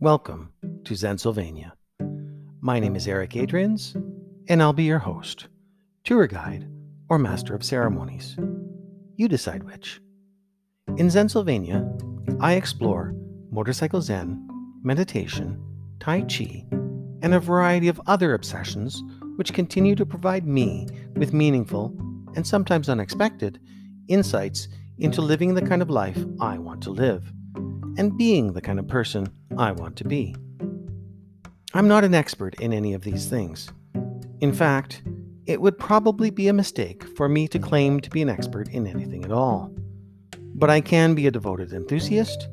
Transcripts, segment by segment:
Welcome to Zensylvania. My name is Eric Adrians, and I'll be your host, tour guide, or master of ceremonies. You decide which. In Zensylvania, I explore motorcycle zen, meditation, Tai Chi, and a variety of other obsessions which continue to provide me with meaningful and sometimes unexpected insights into living the kind of life I want to live and being the kind of person I want to be. I'm not an expert in any of these things. In fact, it would probably be a mistake for me to claim to be an expert in anything at all. But I can be a devoted enthusiast,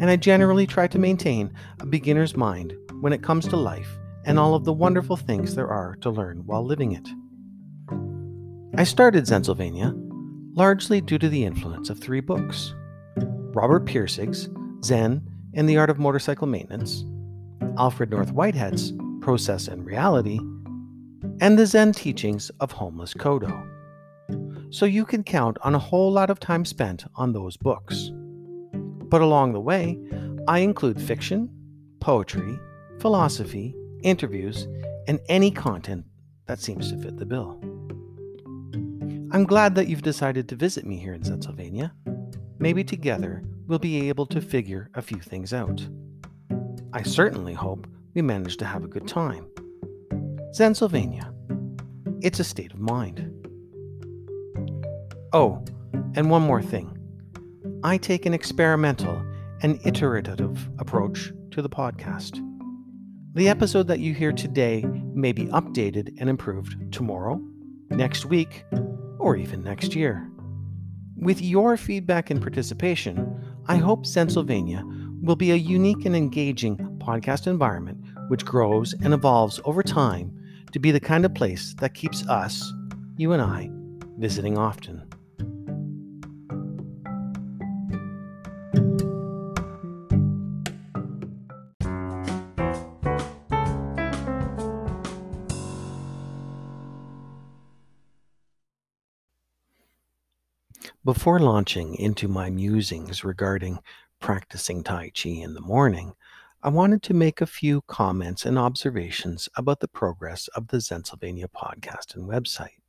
and I generally try to maintain a beginner's mind when it comes to life and all of the wonderful things there are to learn while living it. I started Zensylvania largely due to the influence of three books Robert Pirsig's Zen and the Art of Motorcycle Maintenance, Alfred North Whitehead's Process and Reality, and the Zen teachings of Homeless Kodo. So you can count on a whole lot of time spent on those books. But along the way, I include fiction, poetry, philosophy, interviews, and any content that seems to fit the bill. I'm glad that you've decided to visit me here in Zensylvania. Maybe together we'll be able to figure a few things out. I certainly hope we manage to have a good time. Zensylvania. It's a state of mind. Oh, and one more thing. I take an experimental and iterative approach to the podcast. The episode that you hear today may be updated and improved tomorrow, next week, or even next year. With your feedback and participation, I hope Zensylvania will be a unique and engaging podcast environment which grows and evolves over time to be the kind of place that keeps us, you and I, visiting often. Before launching into my musings regarding practicing Tai Chi in the morning, I wanted to make a few comments and observations about the progress of the Zensylvania podcast and website.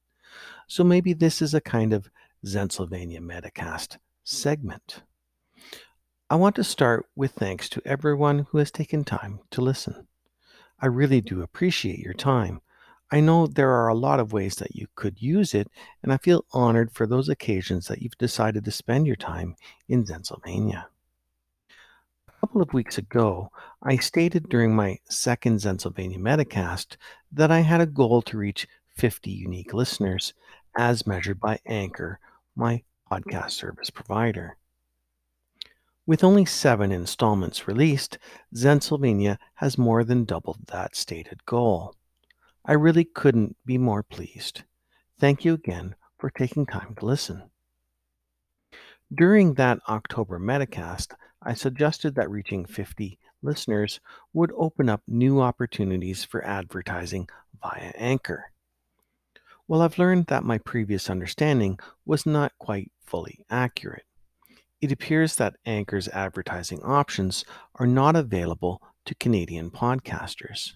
So maybe this is a kind of Zensylvania Metacast segment. I want to start with thanks to everyone who has taken time to listen. I really do appreciate your time I know there are a lot of ways that you could use it, and I feel honored for those occasions that you've decided to spend your time in Zensylvania. A couple of weeks ago, I stated during my second Zensylvania Metacast that I had a goal to reach 50 unique listeners, as measured by Anchor, my podcast service provider. With only seven installments released, Zensylvania has more than doubled that stated goal. I really couldn't be more pleased. Thank you again for taking time to listen. During that October Metacast, I suggested that reaching 50 listeners would open up new opportunities for advertising via Anchor. Well, I've learned that my previous understanding was not quite fully accurate. It appears that Anchor's advertising options are not available to Canadian podcasters.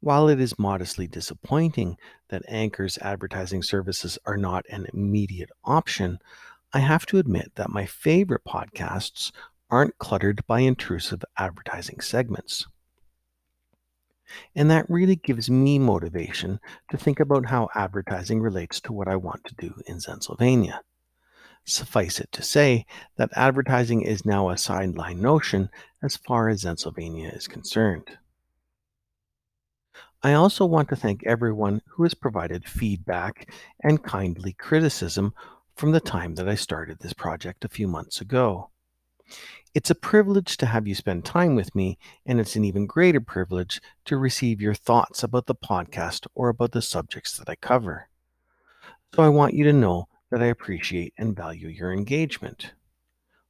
While it is modestly disappointing that Anchor's advertising services are not an immediate option, I have to admit that my favorite podcasts aren't cluttered by intrusive advertising segments. And that really gives me motivation to think about how advertising relates to what I want to do in Zensylvania. Suffice it to say that advertising is now a sideline notion as far as Zensylvania is concerned. I also want to thank everyone who has provided feedback and kindly criticism from the time that I started this project a few months ago. It's a privilege to have you spend time with me, and it's an even greater privilege to receive your thoughts about the podcast or about the subjects that I cover. So I want you to know that I appreciate and value your engagement.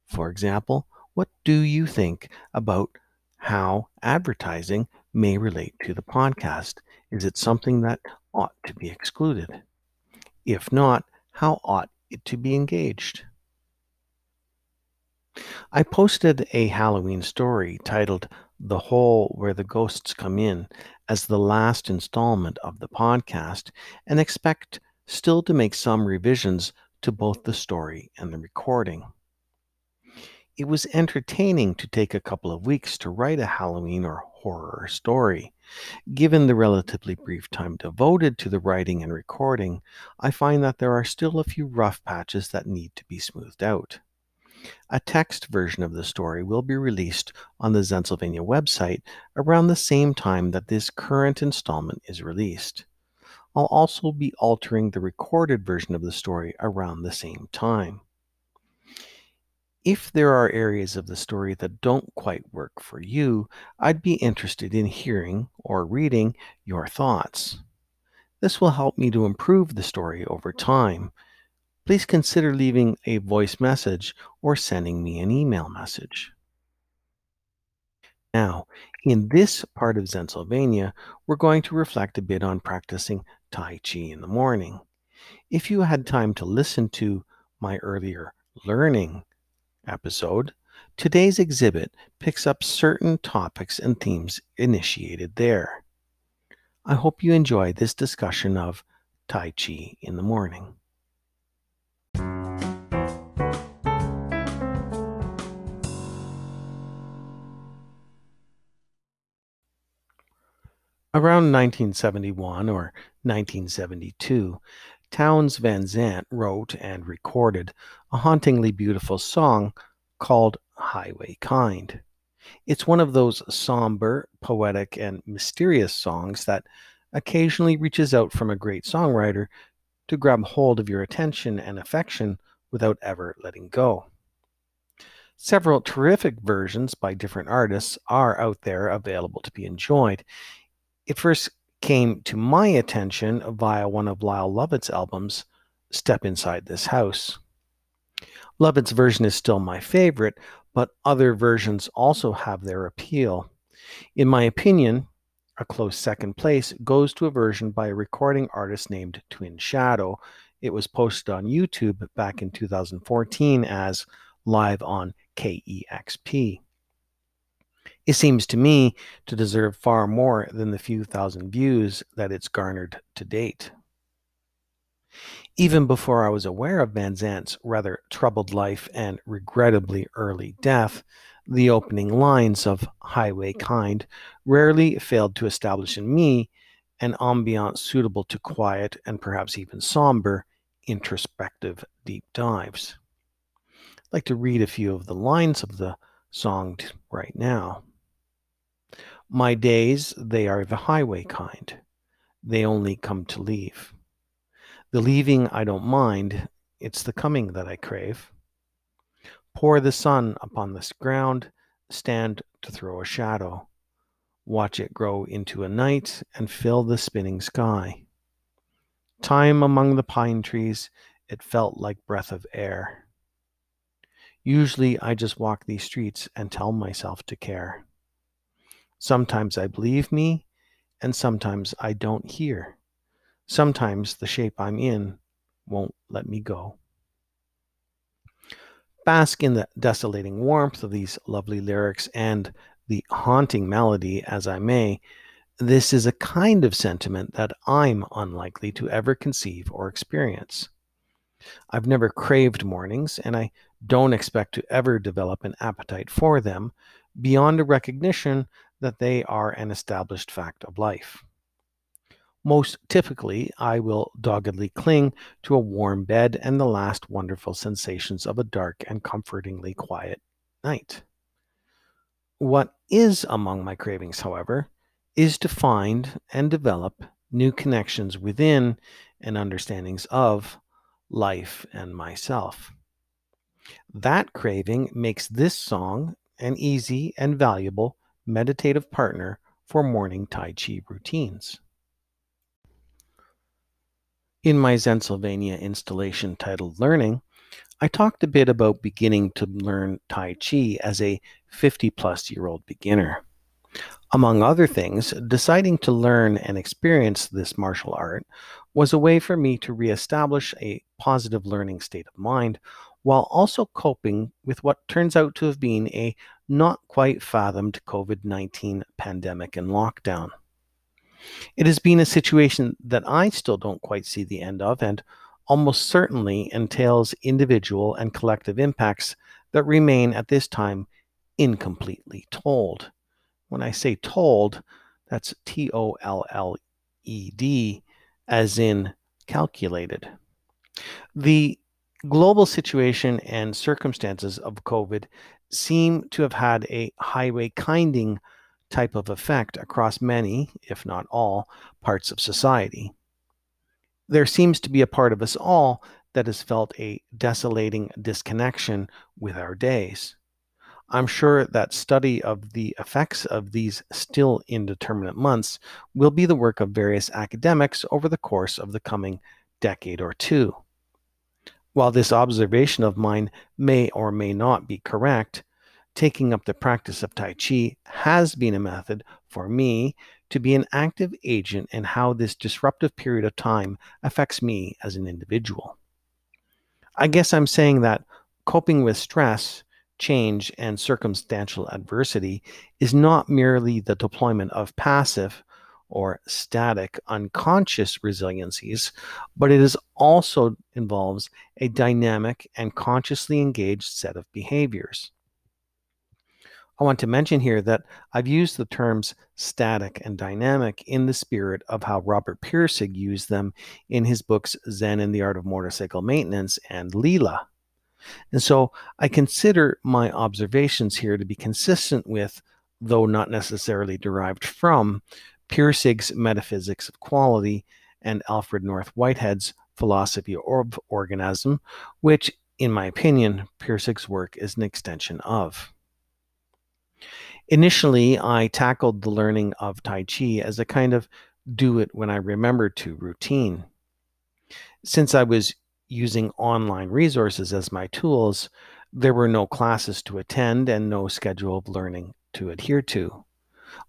For example, what do you think about how advertising may relate to the podcast. Is it something that ought to be excluded? If not, how ought it to be engaged? I posted a Halloween story titled The Hole Where the Ghosts Come In, as the last installment of the podcast and expect still to make some revisions to both the story and the recording. It was entertaining to take a couple of weeks to write a Halloween or horror story. Given the relatively brief time devoted to the writing and recording, I find that there are still a few rough patches that need to be smoothed out. A text version of the story will be released on the Zensylvania website around the same time that this current installment is released. I'll also be altering the recorded version of the story around the same time. If there are areas of the story that don't quite work for you, I'd be interested in hearing or reading your thoughts. This will help me to improve the story over mm-hmm. time. Please consider leaving a voice message or sending me an email message. Now, in this part of Zensylvania, we're going to reflect a bit on practicing Tai Chi in the morning. If you had time to listen to my earlier learning episode, today's exhibit picks up certain topics and themes initiated there. I hope you enjoy this discussion of Tai Chi in the morning. Around 1971 or 1972, Townes Van Zandt wrote and recorded a hauntingly beautiful song called Highway Kind. It's one of those somber, poetic, and mysterious songs that occasionally reaches out from a great songwriter to grab hold of your attention and affection without ever letting go. Several terrific versions by different artists are out there available to be enjoyed. It first came to my attention via one of Lyle Lovett's albums, Step Inside This House. Lovett's version is still my favorite, but other versions also have their appeal. In my opinion, a close second place goes to a version by a recording artist named Twin Shadow. It was posted on YouTube back in 2014 as Live on KEXP. It seems to me to deserve far more than the few thousand views that it's garnered to date. Even before I was aware of Van Zandt's rather troubled life and regrettably early death, the opening lines of Highway Kind rarely failed to establish in me an ambiance suitable to quiet and perhaps even somber, introspective deep dives. I'd like to read a few of the lines of the song right now. My days, they are the highway kind. They only come to leave. The leaving I don't mind, it's the coming that I crave. Pour the sun upon this ground, stand to throw a shadow. Watch it grow into a night and fill the spinning sky. Time among the pine trees, it felt like breath of air. Usually I just walk these streets and tell myself to care. Sometimes I believe me, and sometimes I don't hear. Sometimes the shape I'm in won't let me go. Bask in the desolating warmth of these lovely lyrics and the haunting melody as I may, this is a kind of sentiment that I'm unlikely to ever conceive or experience. I've never craved mornings, and I don't expect to ever develop an appetite for them beyond a recognition that they are an established fact of life. Most typically, I will doggedly cling to a warm bed and the last wonderful sensations of a dark and comfortingly quiet night. What is among my cravings, however, is to find and develop new connections within and understandings of life and myself. That craving makes this song an easy and valuable meditative partner for morning Tai Chi routines. In my Zensylvania installation titled Learning, I talked a bit about beginning to learn Tai Chi as a 50 plus year old beginner. Among other things, deciding to learn and experience this martial art was a way for me to reestablish a positive learning state of mind while also coping with what turns out to have been a not quite fathomed COVID 19 pandemic and lockdown. It has been a situation that I still don't quite see the end of and almost certainly entails individual and collective impacts that remain at this time incompletely told. When I say told, that's T O L L E D, as in calculated. The global situation and circumstances of COVID seem to have had a highway kinding type of effect across many, if not all, parts of society. There seems to be a part of us all that has felt a desolating disconnection with our days. I'm sure that study of the effects of these still indeterminate months will be the work of various academics over the course of the coming decade or two. While this observation of mine may or may not be correct, taking up the practice of Tai Chi has been a method for me to be an active agent in how this disruptive period of time affects me as an individual. I guess I'm saying that coping with stress, change, and circumstantial adversity is not merely the deployment of passive or static unconscious resiliencies, but it is also involves a dynamic and consciously engaged set of behaviors. I want to mention here that I've used the terms static and dynamic in the spirit of how Robert Pirsig used them in his books Zen and the Art of Motorcycle Maintenance and Lila. And so I consider my observations here to be consistent with, though not necessarily derived from, Pirsig's Metaphysics of Quality and Alfred North Whitehead's Philosophy of Organism, which, in my opinion, Pirsig's work is an extension of. Initially, I tackled the learning of Tai Chi as a kind of do it when I remember to routine. Since I was using online resources as my tools, there were no classes to attend and no schedule of learning to adhere to.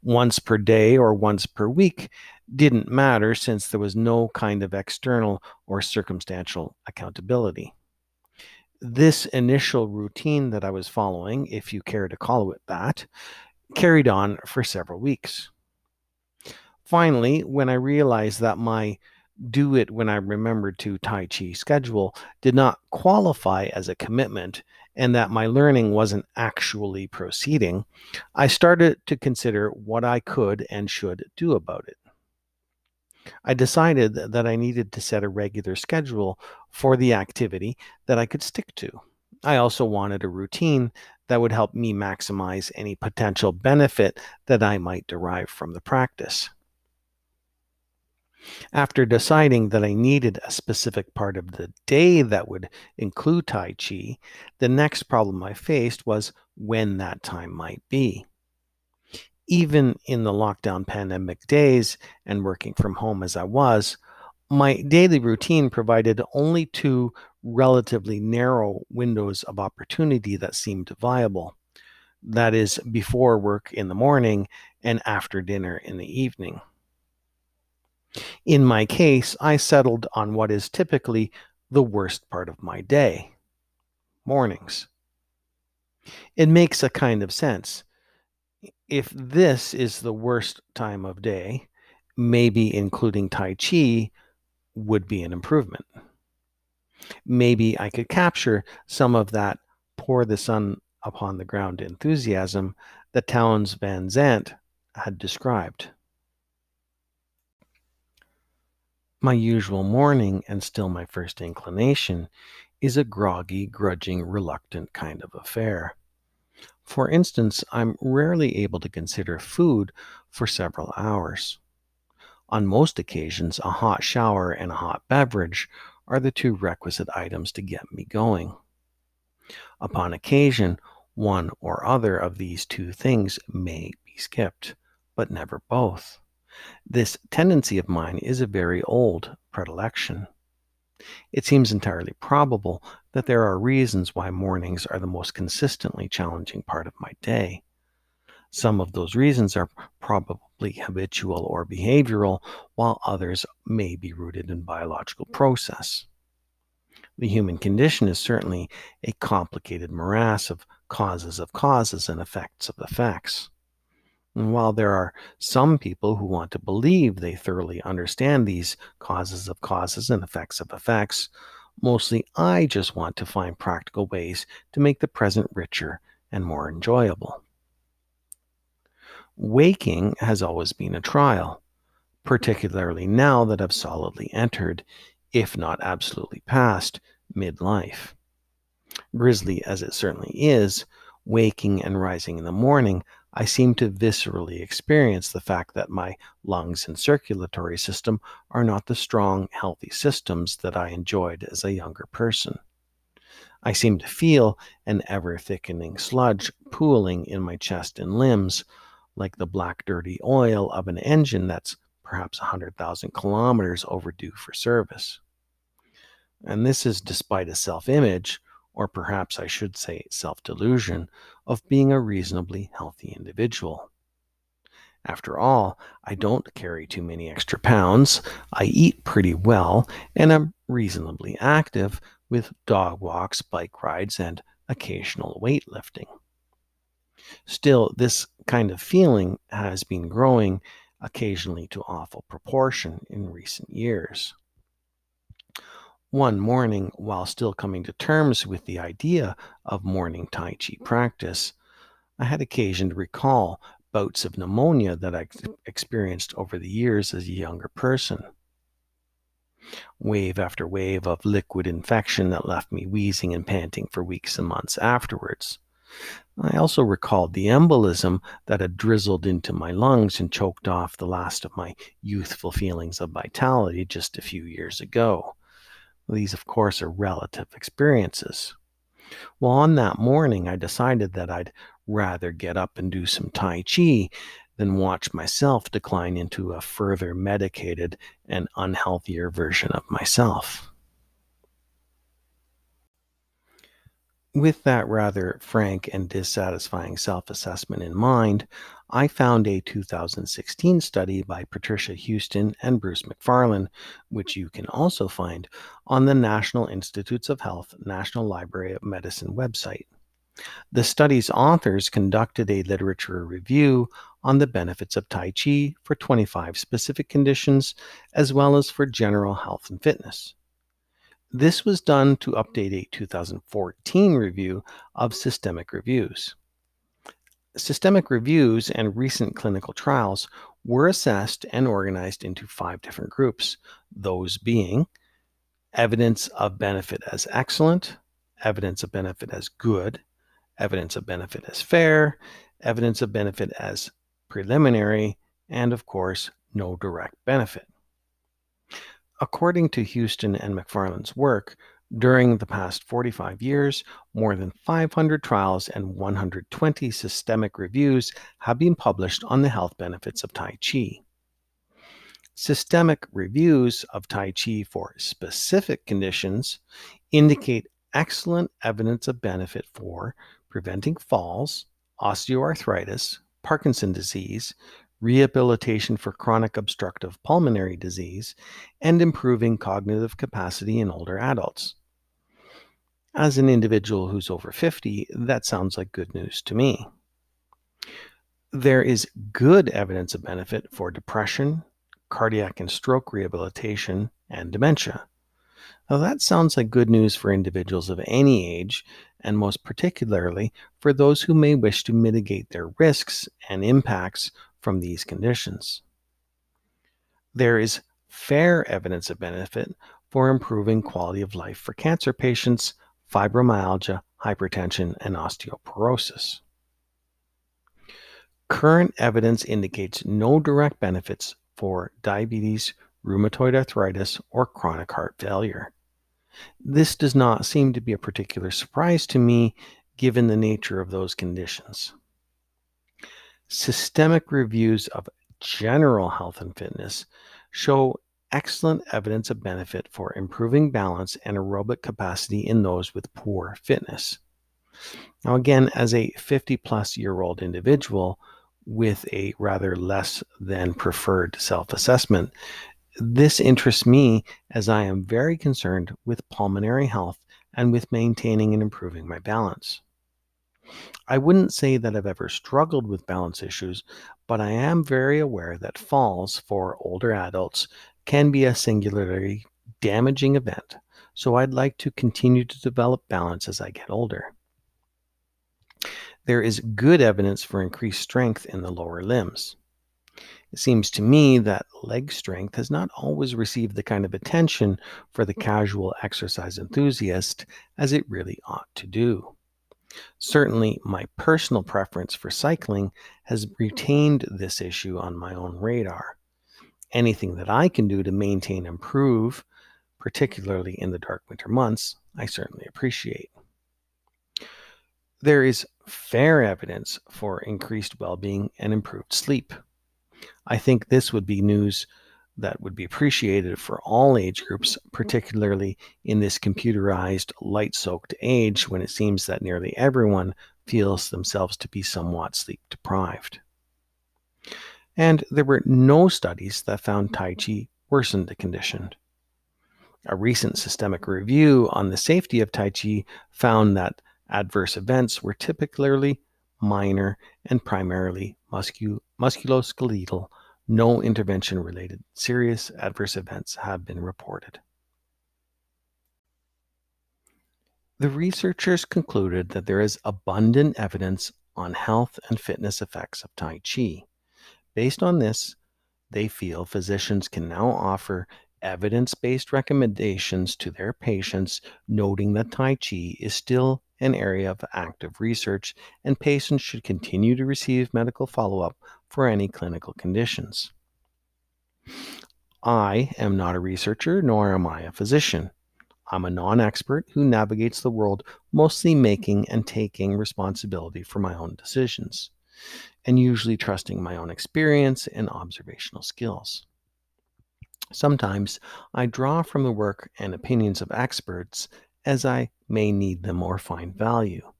Once per day or once per week didn't matter since there was no kind of external or circumstantial accountability. This initial routine that I was following, if you care to call it that, carried on for several weeks. Finally, when I realized that my do it when I remembered to Tai Chi schedule did not qualify as a commitment and that my learning wasn't actually proceeding, I started to consider what I could and should do about it. I decided that I needed to set a regular schedule for the activity that I could stick to. I also wanted a routine that would help me maximize any potential benefit that I might derive from the practice. After deciding that I needed a specific part of the day that would include Tai Chi, the next problem I faced was when that time might be. Even in the lockdown pandemic days and working from home as I was, my daily routine provided only two relatively narrow windows of opportunity that seemed viable. That is, before work in the morning and after dinner in the evening. In my case, I settled on what is typically the worst part of my day mornings. It makes a kind of sense. If this is the worst time of day, maybe including Tai Chi would be an improvement. Maybe I could capture some of that pour the sun upon the ground enthusiasm that Townes Van Zandt had described. My usual morning, and still my first inclination, is a groggy, grudging, reluctant kind of affair. For instance, I'm rarely able to consider food for several hours. On most occasions, a hot shower and a hot beverage are the two requisite items to get me going. Upon occasion, one or other of these two things may be skipped, but never both. This tendency of mine is a very old predilection. It seems entirely probable that there are reasons why mornings are the most consistently challenging part of my day. Some of those reasons are probably habitual or behavioral, while others may be rooted in biological process. The human condition is certainly a complicated morass of causes of causes and effects of effects. And while there are some people who want to believe they thoroughly understand these causes of causes and effects of effects, mostly I just want to find practical ways to make the present richer and more enjoyable. Waking has always been a trial, particularly now that I've solidly entered, if not absolutely passed, midlife. Grizzly as it certainly is, waking and rising in the morning, I seem to viscerally experience the fact that my lungs and circulatory system are not the strong, healthy systems that I enjoyed as a younger person. I seem to feel an ever thickening sludge pooling in my chest and limbs, like the black dirty oil of an engine that's perhaps 100,000 kilometers overdue for service. And this is despite a self image, or perhaps I should say self delusion, of being a reasonably healthy individual. After all, I don't carry too many extra pounds, I eat pretty well, and am reasonably active with dog walks, bike rides, and occasional weightlifting. Still, this kind of feeling has been growing occasionally to awful proportion in recent years. One morning, while still coming to terms with the idea of morning Tai Chi mm. practice, I had occasion to recall bouts of pneumonia that I experienced over the years as a younger person. Wave after wave of liquid infection that left me wheezing and panting for weeks and months afterwards. I also recalled the embolism that had drizzled into my lungs and choked off the last of my youthful feelings of vitality just a few years ago. These, of course, are relative experiences. Well, on that morning, I decided that I'd rather get up and do some Tai Chi than watch myself decline into a further medicated and unhealthier version of myself. With that rather frank and dissatisfying self assessment in mind, I found a 2016 study by Patricia Huston and Bruce McFarlane, which you can also find on the National Institutes of Health National Library of Medicine website. The study's authors conducted a literature review on the benefits of Tai Chi for 25 specific conditions, as well as for general health and fitness. This was done to update a 2014 review of systemic reviews. Systemic reviews and recent clinical trials were assessed and organized into five different groups, those being evidence of benefit as excellent, evidence of benefit as good, evidence of benefit as fair, evidence of benefit as preliminary, and of course, no direct benefit. According to Huston and McFarlane's work, during the past 45 years, more than 500 trials and 120 systemic reviews have been published on the health benefits of Tai Chi. Systemic reviews of Tai Chi for specific conditions indicate excellent evidence of benefit for preventing falls, osteoarthritis, Parkinson disease, rehabilitation for chronic obstructive pulmonary disease, and improving cognitive capacity in older adults. As an individual who's over 50, that sounds like good news to me. There is good evidence of benefit for depression, cardiac and stroke rehabilitation, and dementia. Now, that sounds like good news for individuals of any age, and most particularly for those who may wish to mitigate their risks and impacts from these conditions. There is fair evidence of benefit for improving quality of life for cancer patients, fibromyalgia, hypertension, and osteoporosis. Current evidence indicates no direct benefits for diabetes, rheumatoid arthritis, or chronic heart failure. This does not seem to be a particular surprise to me given the nature of those conditions. Systemic reviews of general health and fitness show excellent evidence of benefit for improving balance and aerobic capacity in those with poor fitness. Now, again, as a 50 plus year old individual with a rather less than preferred self assessment, This interests me as I am very concerned with pulmonary health and with maintaining and improving my balance. I wouldn't say that I've ever struggled with balance issues, but I am very aware that falls for older adults can be a singularly damaging event, so I'd like to continue to develop balance as I get older. There is good evidence for increased strength in the lower limbs. It seems to me that leg strength has not always received the kind of attention for the hmm. casual exercise enthusiast as it really ought to do. Certainly, my personal preference for cycling has retained this issue on my own radar. Anything that I can do to maintain and improve, particularly in the dark winter months, I certainly appreciate. There is fair evidence for increased well being and improved sleep. I think this would be news that would be appreciated for all age groups, particularly in this computerized, light soaked age when it seems that nearly everyone feels themselves to be somewhat sleep deprived. And there were no studies that found Tai Chi worsened the condition. A recent systemic review on the safety of Tai Chi found that adverse events were typically minor and primarily muscu- musculoskeletal no intervention related serious adverse events have been reported. The researchers concluded that there is abundant evidence on health and fitness effects of Tai Chi. Based on this, they feel physicians can now offer evidence based recommendations to their patients, noting that Tai Chi is still an area of active research and patients should continue to receive medical follow up for any clinical conditions. I am not a researcher, nor am I a physician. I'm a non expert who navigates the world mostly making and taking responsibility for my own decisions, and usually trusting my own experience and observational skills. Sometimes I draw from the work and opinions of experts as I may need them or find value.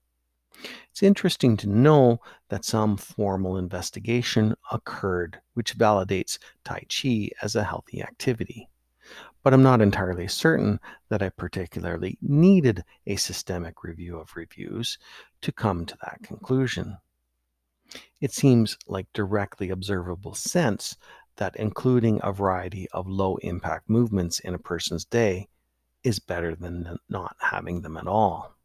It's interesting to know that some formal investigation occurred which validates Tai Chi as a healthy activity. But I'm not entirely certain that I particularly needed a systemic review of reviews to come to that conclusion. It seems like directly observable sense that including a variety of low impact movements in a person's day is better than not having them at all.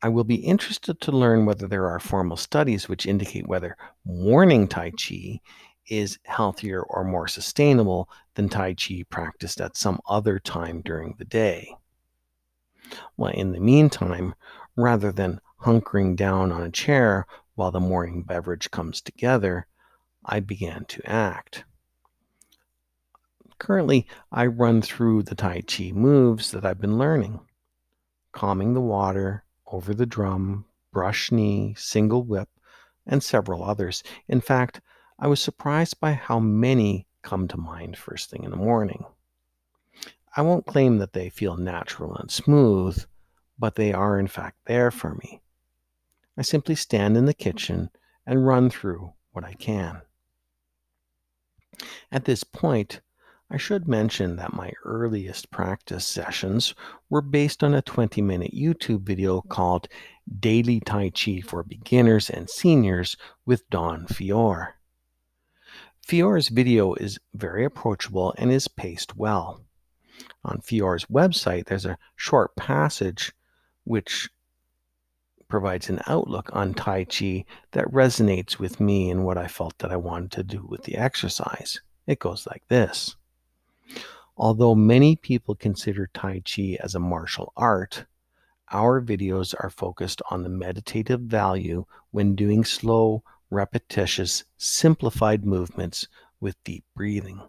I will be interested to learn whether there are formal studies which indicate whether morning Tai Chi is healthier or more sustainable than Tai Chi practiced at some other time during the day. Well, in the meantime, rather than hunkering down on a chair while the morning beverage comes together, I began to act. Currently, I run through the Tai Chi moves that I've been learning calming the water, over the drum, brush knee, single whip, and several others. In fact, I was surprised by how many come to mind first thing in the morning. I won't claim that they feel natural and smooth, but they are in fact there for me. I simply stand in the kitchen and run through what I can. At this point, I should mention that my earliest practice sessions were based on a 20 minute YouTube video called Daily Tai Chi for Beginners and Seniors with Don Fior. Fior's video is very approachable and is paced well. On Fior's website, there's a short passage which provides an outlook on Tai Chi that resonates with me and what I felt that I wanted to do with the exercise. It goes like this. Although many people consider Tai Chi as a martial art, our videos are focused on the meditative value when doing slow, repetitious, simplified movements with deep breathing.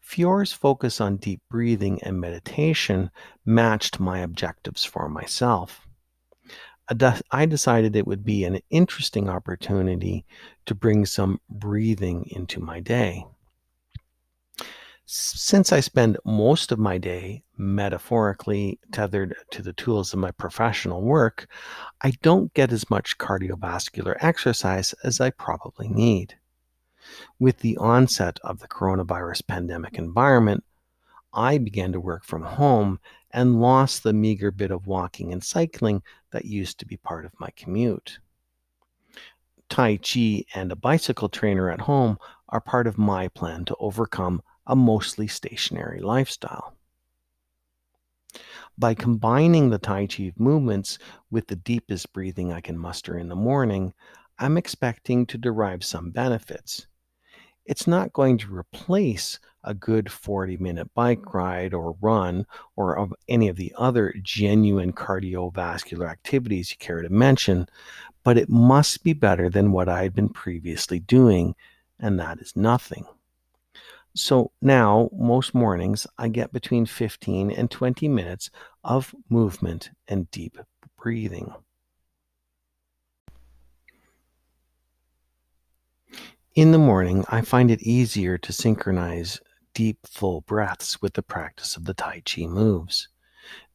Fior's focus on deep breathing and meditation matched my objectives for myself. I decided it would be an interesting opportunity to bring some breathing into my day. Since I spend most of my day metaphorically tethered to the tools of my professional work, I don't get as much cardiovascular exercise as I probably need. With the onset of the coronavirus pandemic environment, I began to work from home and lost the meager bit of walking and cycling that used to be part of my commute. Tai Chi and a bicycle trainer at home are part of my plan to overcome a mostly stationary lifestyle. By combining the Tai Chi movements with the deepest breathing I can muster in the morning, I'm expecting to derive some benefits. It's not going to replace a good 40 minute bike ride or run or of any of the other genuine cardiovascular activities you care to mention, but it must be better than what I had been previously doing, and that is nothing. So now, most mornings, I get between 15 and 20 minutes of movement and deep breathing. In the morning, I find it easier to synchronize deep, full breaths with the practice of the Tai Chi moves.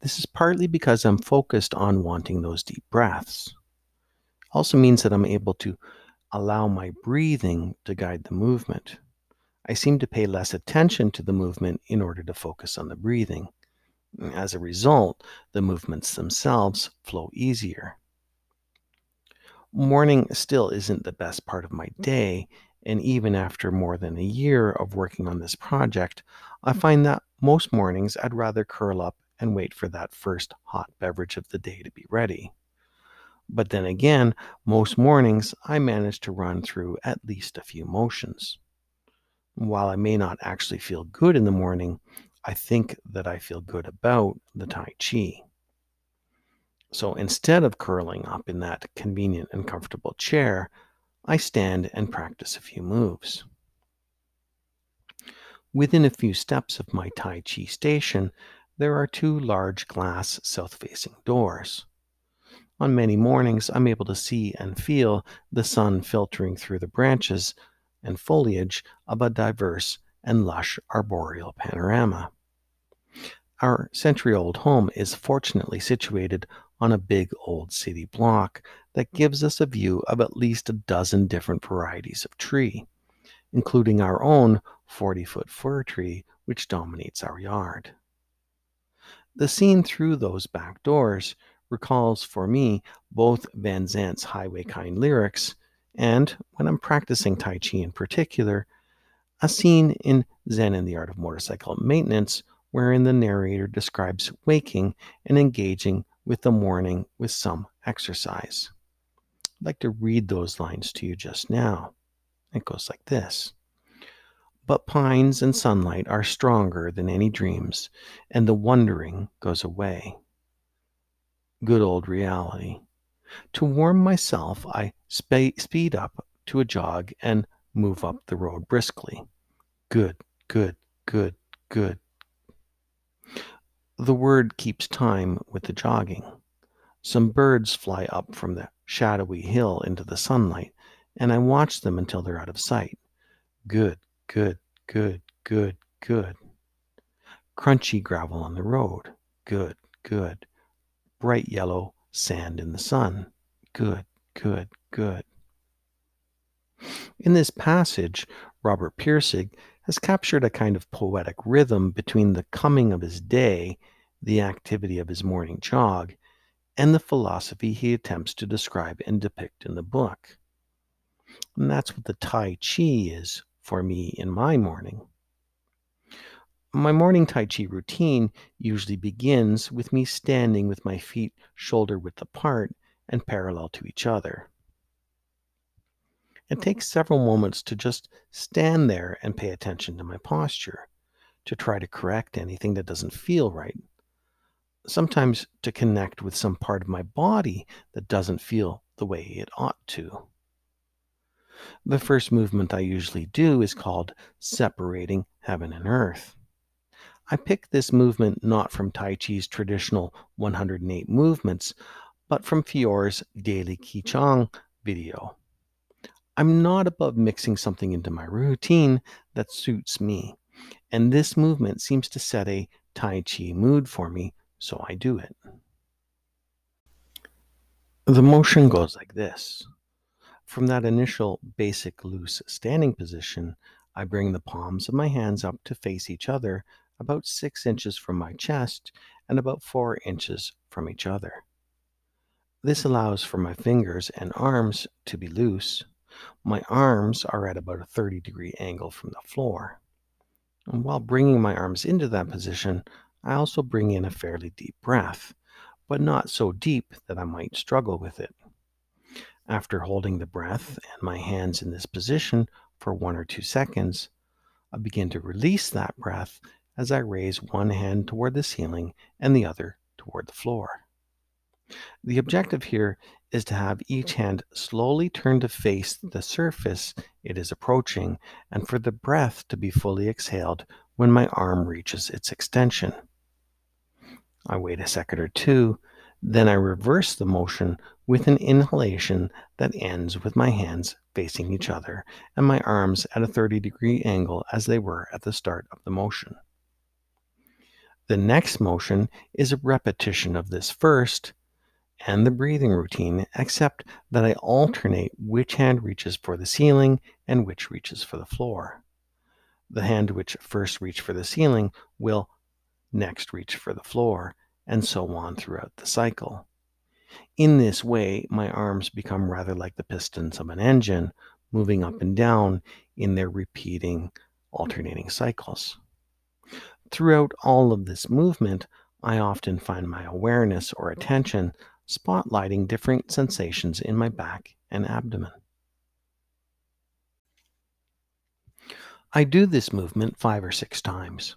This is partly because I'm focused on wanting those deep breaths. Also means that I'm able to allow my breathing to guide the movement. I seem to pay less attention to the movement in order to focus on the breathing. As a result, the movements themselves flow easier. Morning still isn't the best part of my day, and even after more than a year of working on this project, I find that most mornings I'd rather curl up and wait for that first hot beverage of the day to be ready. But then again, most mornings I manage to run through at least a few motions while I may not actually feel good in the morning, I think that I feel good about the Tai Chi. So instead of curling up in that convenient and comfortable chair, I stand and practice a few moves. Within a few steps of my Tai Chi station, there are two large glass south facing doors. On many mornings, I'm able to see and feel the sun filtering through the branches and foliage of a diverse and lush arboreal panorama. Our century old home is fortunately situated on a big old city block that gives us a view of at least a dozen different varieties of tree, including our own 40 foot fir tree, which dominates our yard. The scene through those back doors recalls for me both Van Zandt's Highway Kind lyrics and when I'm practicing Tai Chi in particular, a scene in Zen and the Art of Motorcycle Maintenance wherein the narrator describes waking and engaging with the morning with some exercise. I'd like to read those lines to you just now. It goes like this But pines and sunlight are stronger than any dreams, and the wondering goes away. Good old reality. To warm myself, I sp- speed up to a jog and move up the road briskly. Good, good, good, good. The word keeps time with the jogging. Some birds fly up from the shadowy hill into the sunlight, and I watch them until they're out of sight. Good, good, good, good, good. Crunchy gravel on the road. Good, good. Bright yellow sand in the sun. Good, good, good. In this passage, Robert Pirsig has captured a kind of poetic rhythm between the coming of his day, the activity of his morning jog, and the philosophy he attempts to describe and depict in the book. And that's what the Tai Chi is for me in my morning. My morning Tai Chi routine usually begins with me standing with my feet shoulder width apart and parallel to each other. It mm-hmm. takes several moments to just stand there and pay attention to my posture, to try to correct anything that doesn't feel right. Sometimes to connect with some part of my body that doesn't feel the way it ought to. The first movement I usually do is called separating heaven and earth. I picked this movement not from Tai Chi's traditional 108 movements, but from Fior's daily Qigong video. I'm not above mixing something into my routine that suits me, and this movement seems to set a Tai Chi mood for me, so I do it. The motion goes like this From that initial basic loose standing position, I bring the palms of my hands up to face each other about six inches from my chest and about four inches from each other. This allows for my fingers and arms to be loose. My arms are at about a 30 degree angle from the floor. And while bringing my arms into that position, I also bring in a fairly deep breath, but not so deep that I might struggle with it. After holding the breath and my hands in this position for one or two seconds, I begin to release that breath as I raise one hand toward the ceiling and the other toward the floor. The objective here is to have each hand slowly turn to face the surface it is approaching and for the breath to be fully exhaled when my arm reaches its extension. I wait a second or two then I reverse the motion with an inhalation that ends with my hands facing each other and my arms at a 30 degree angle as they were at the start of the motion. The next motion is a repetition of this first and the breathing routine, except that I alternate which hand reaches for the ceiling and which reaches for the floor. The hand which first reached for the ceiling will next reach for the floor, and so on throughout the cycle. In this way, my arms become rather like the pistons of an engine, moving up and down in their repeating, alternating cycles. Throughout all of this movement, I often find my awareness or attention spotlighting different sensations in my back and abdomen. I do this movement five or six times.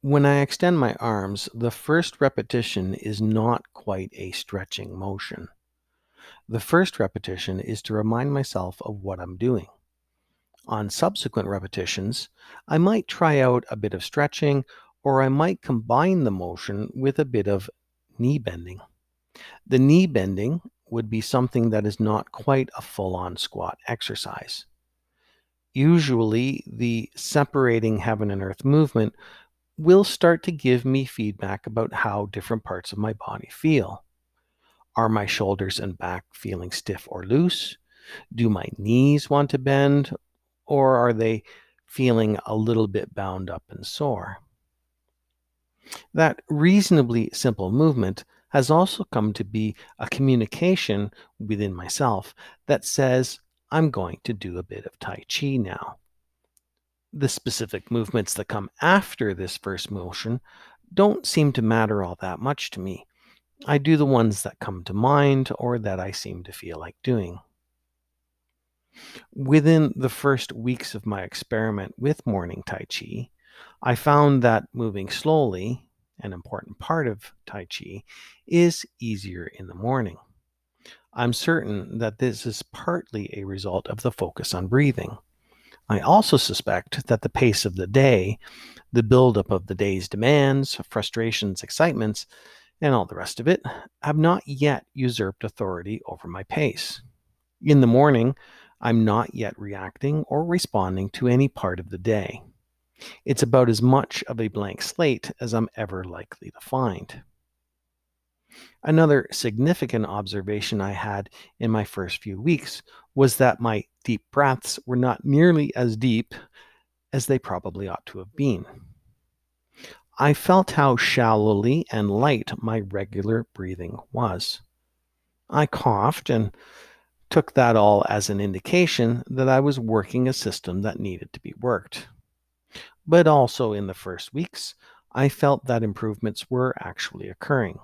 When I extend my arms, the first repetition is not quite a stretching motion. The first repetition is to remind myself of what I'm doing. On subsequent repetitions, I might try out a bit of stretching or I might combine the motion with a bit of knee bending. The knee bending would be something that is not quite a full on squat exercise. Usually, the separating heaven and earth movement will start to give me feedback about how different parts of my body feel. Are my shoulders and back feeling stiff or loose? Do my knees want to bend? Or are they feeling a little bit bound up and sore? That reasonably simple movement has also come to be a communication within myself that says, I'm going to do a bit of Tai Chi now the specific movements that come after this first motion don't seem to matter all that much to me. I do the ones that come to mind or that I seem to feel like doing. Within the first weeks of my experiment with morning Tai Chi, I found that moving slowly, an important part of Tai Chi, is easier in the morning. I'm certain that this is partly a result of the focus on breathing. I also suspect that the pace of the day, the buildup of the day's demands, frustrations, excitements, and all the rest of it, have not yet usurped authority over my pace. In the morning, I'm not yet reacting or responding to any part of the day. It's about as much of a blank slate as I'm ever likely to find. Another significant observation I had in my first few weeks was that my deep breaths were not nearly as deep as they probably ought to have been. I felt how shallowly and light my regular breathing was. I coughed and took that all as an indication that I was working a system that needed to be worked. But also in the first weeks, I felt that improvements were actually occurring.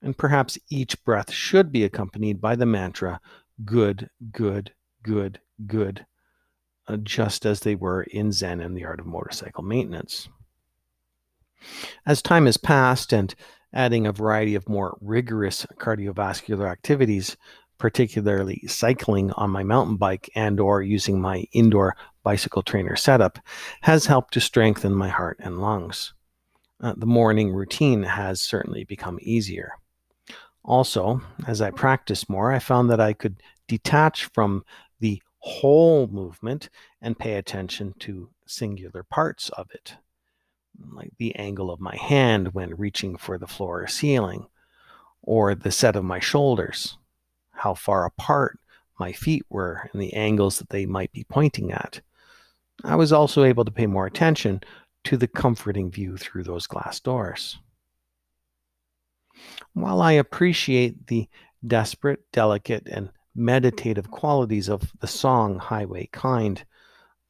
And perhaps each breath should be accompanied by the mantra good, good, good, good, uh, just as they were in Zen and the art of motorcycle maintenance. As time has passed and adding a variety of more rigorous cardiovascular activities, particularly cycling on my mountain bike and or using my indoor bicycle trainer setup, has helped to strengthen my heart and lungs. Uh, the morning routine has certainly become easier. Also, as I practiced more, I found that I could detach from the whole movement and pay attention to singular parts of it, like the angle of my hand when reaching for the floor or ceiling, or the set of my shoulders, how far apart my feet were and the angles that they might be pointing at. I was also able to pay more attention to the comforting view through those glass doors. While I appreciate the desperate, delicate, and meditative qualities of the song Highway Kind,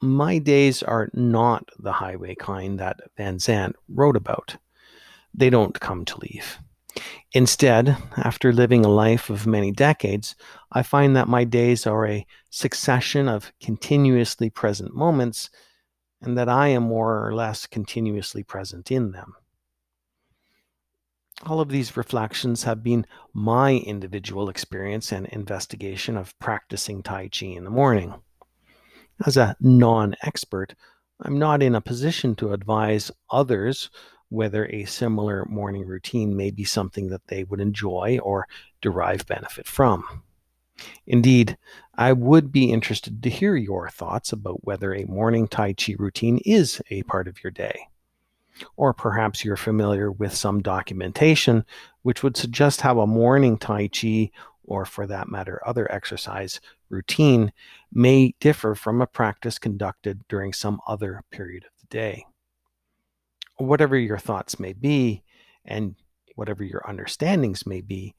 my days are not the highway kind that Van Zandt wrote about. They don't come to leave. Instead, after living a life of many decades, I find that my days are a succession of continuously present moments and that I am more or less continuously present in them. All of these reflections have been my individual experience and investigation of practicing Tai Chi in the morning. As a non expert, I'm not in a position to advise others whether a similar morning routine may be something that they would enjoy or derive benefit from. Indeed, I would be interested to hear your thoughts about whether a morning Tai Chi routine is a part of your day. Or perhaps you're familiar with some documentation which would suggest how a morning Tai Chi, or for that matter, other exercise routine, may differ from a practice conducted during some other period of the day whatever your thoughts may be and whatever your understandings may be,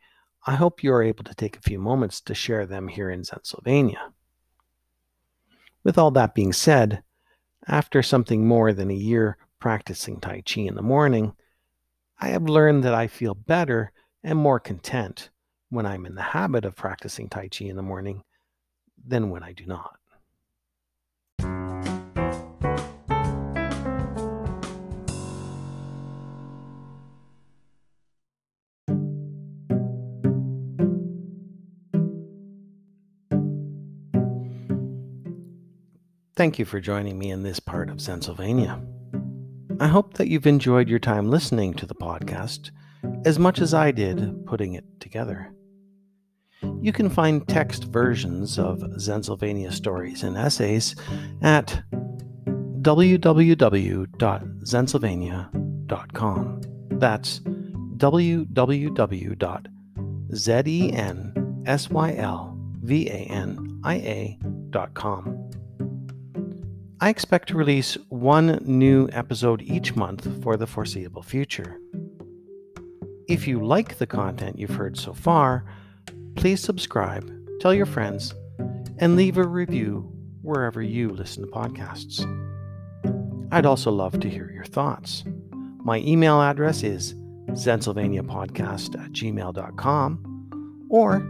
I hope you are able to take a few moments to share them here in Zensylvania. With all that being said, after something more than a year practicing Tai Chi in the morning, I have learned that I feel better and more content when I'm in the habit of practicing Tai Chi in the morning than when I do not. Thank you for joining me in this part of Zensylvania. I hope that you've enjoyed your time listening to the podcast as much as I did putting it together. You can find text versions of Zensylvania stories and essays at www.zensylvania.com. That's www.zensylvania.com. I expect to release one new episode each month for the foreseeable future. If you like the content you've heard so far, please subscribe, tell your friends, and leave a review wherever you listen to podcasts. I'd also love to hear your thoughts. My email address is zensylvaniapodcast at gmail.com, or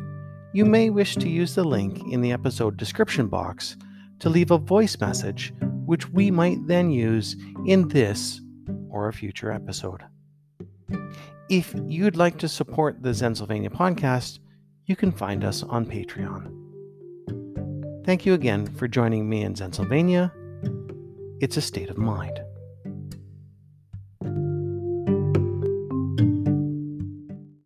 you may wish to use the link in the episode description box to leave a voice message, which we might then use in this or a future episode. If you'd like to support the Zensylvania podcast, you can find us on Patreon. Thank you again for joining me in Zensylvania. It's a state of mind.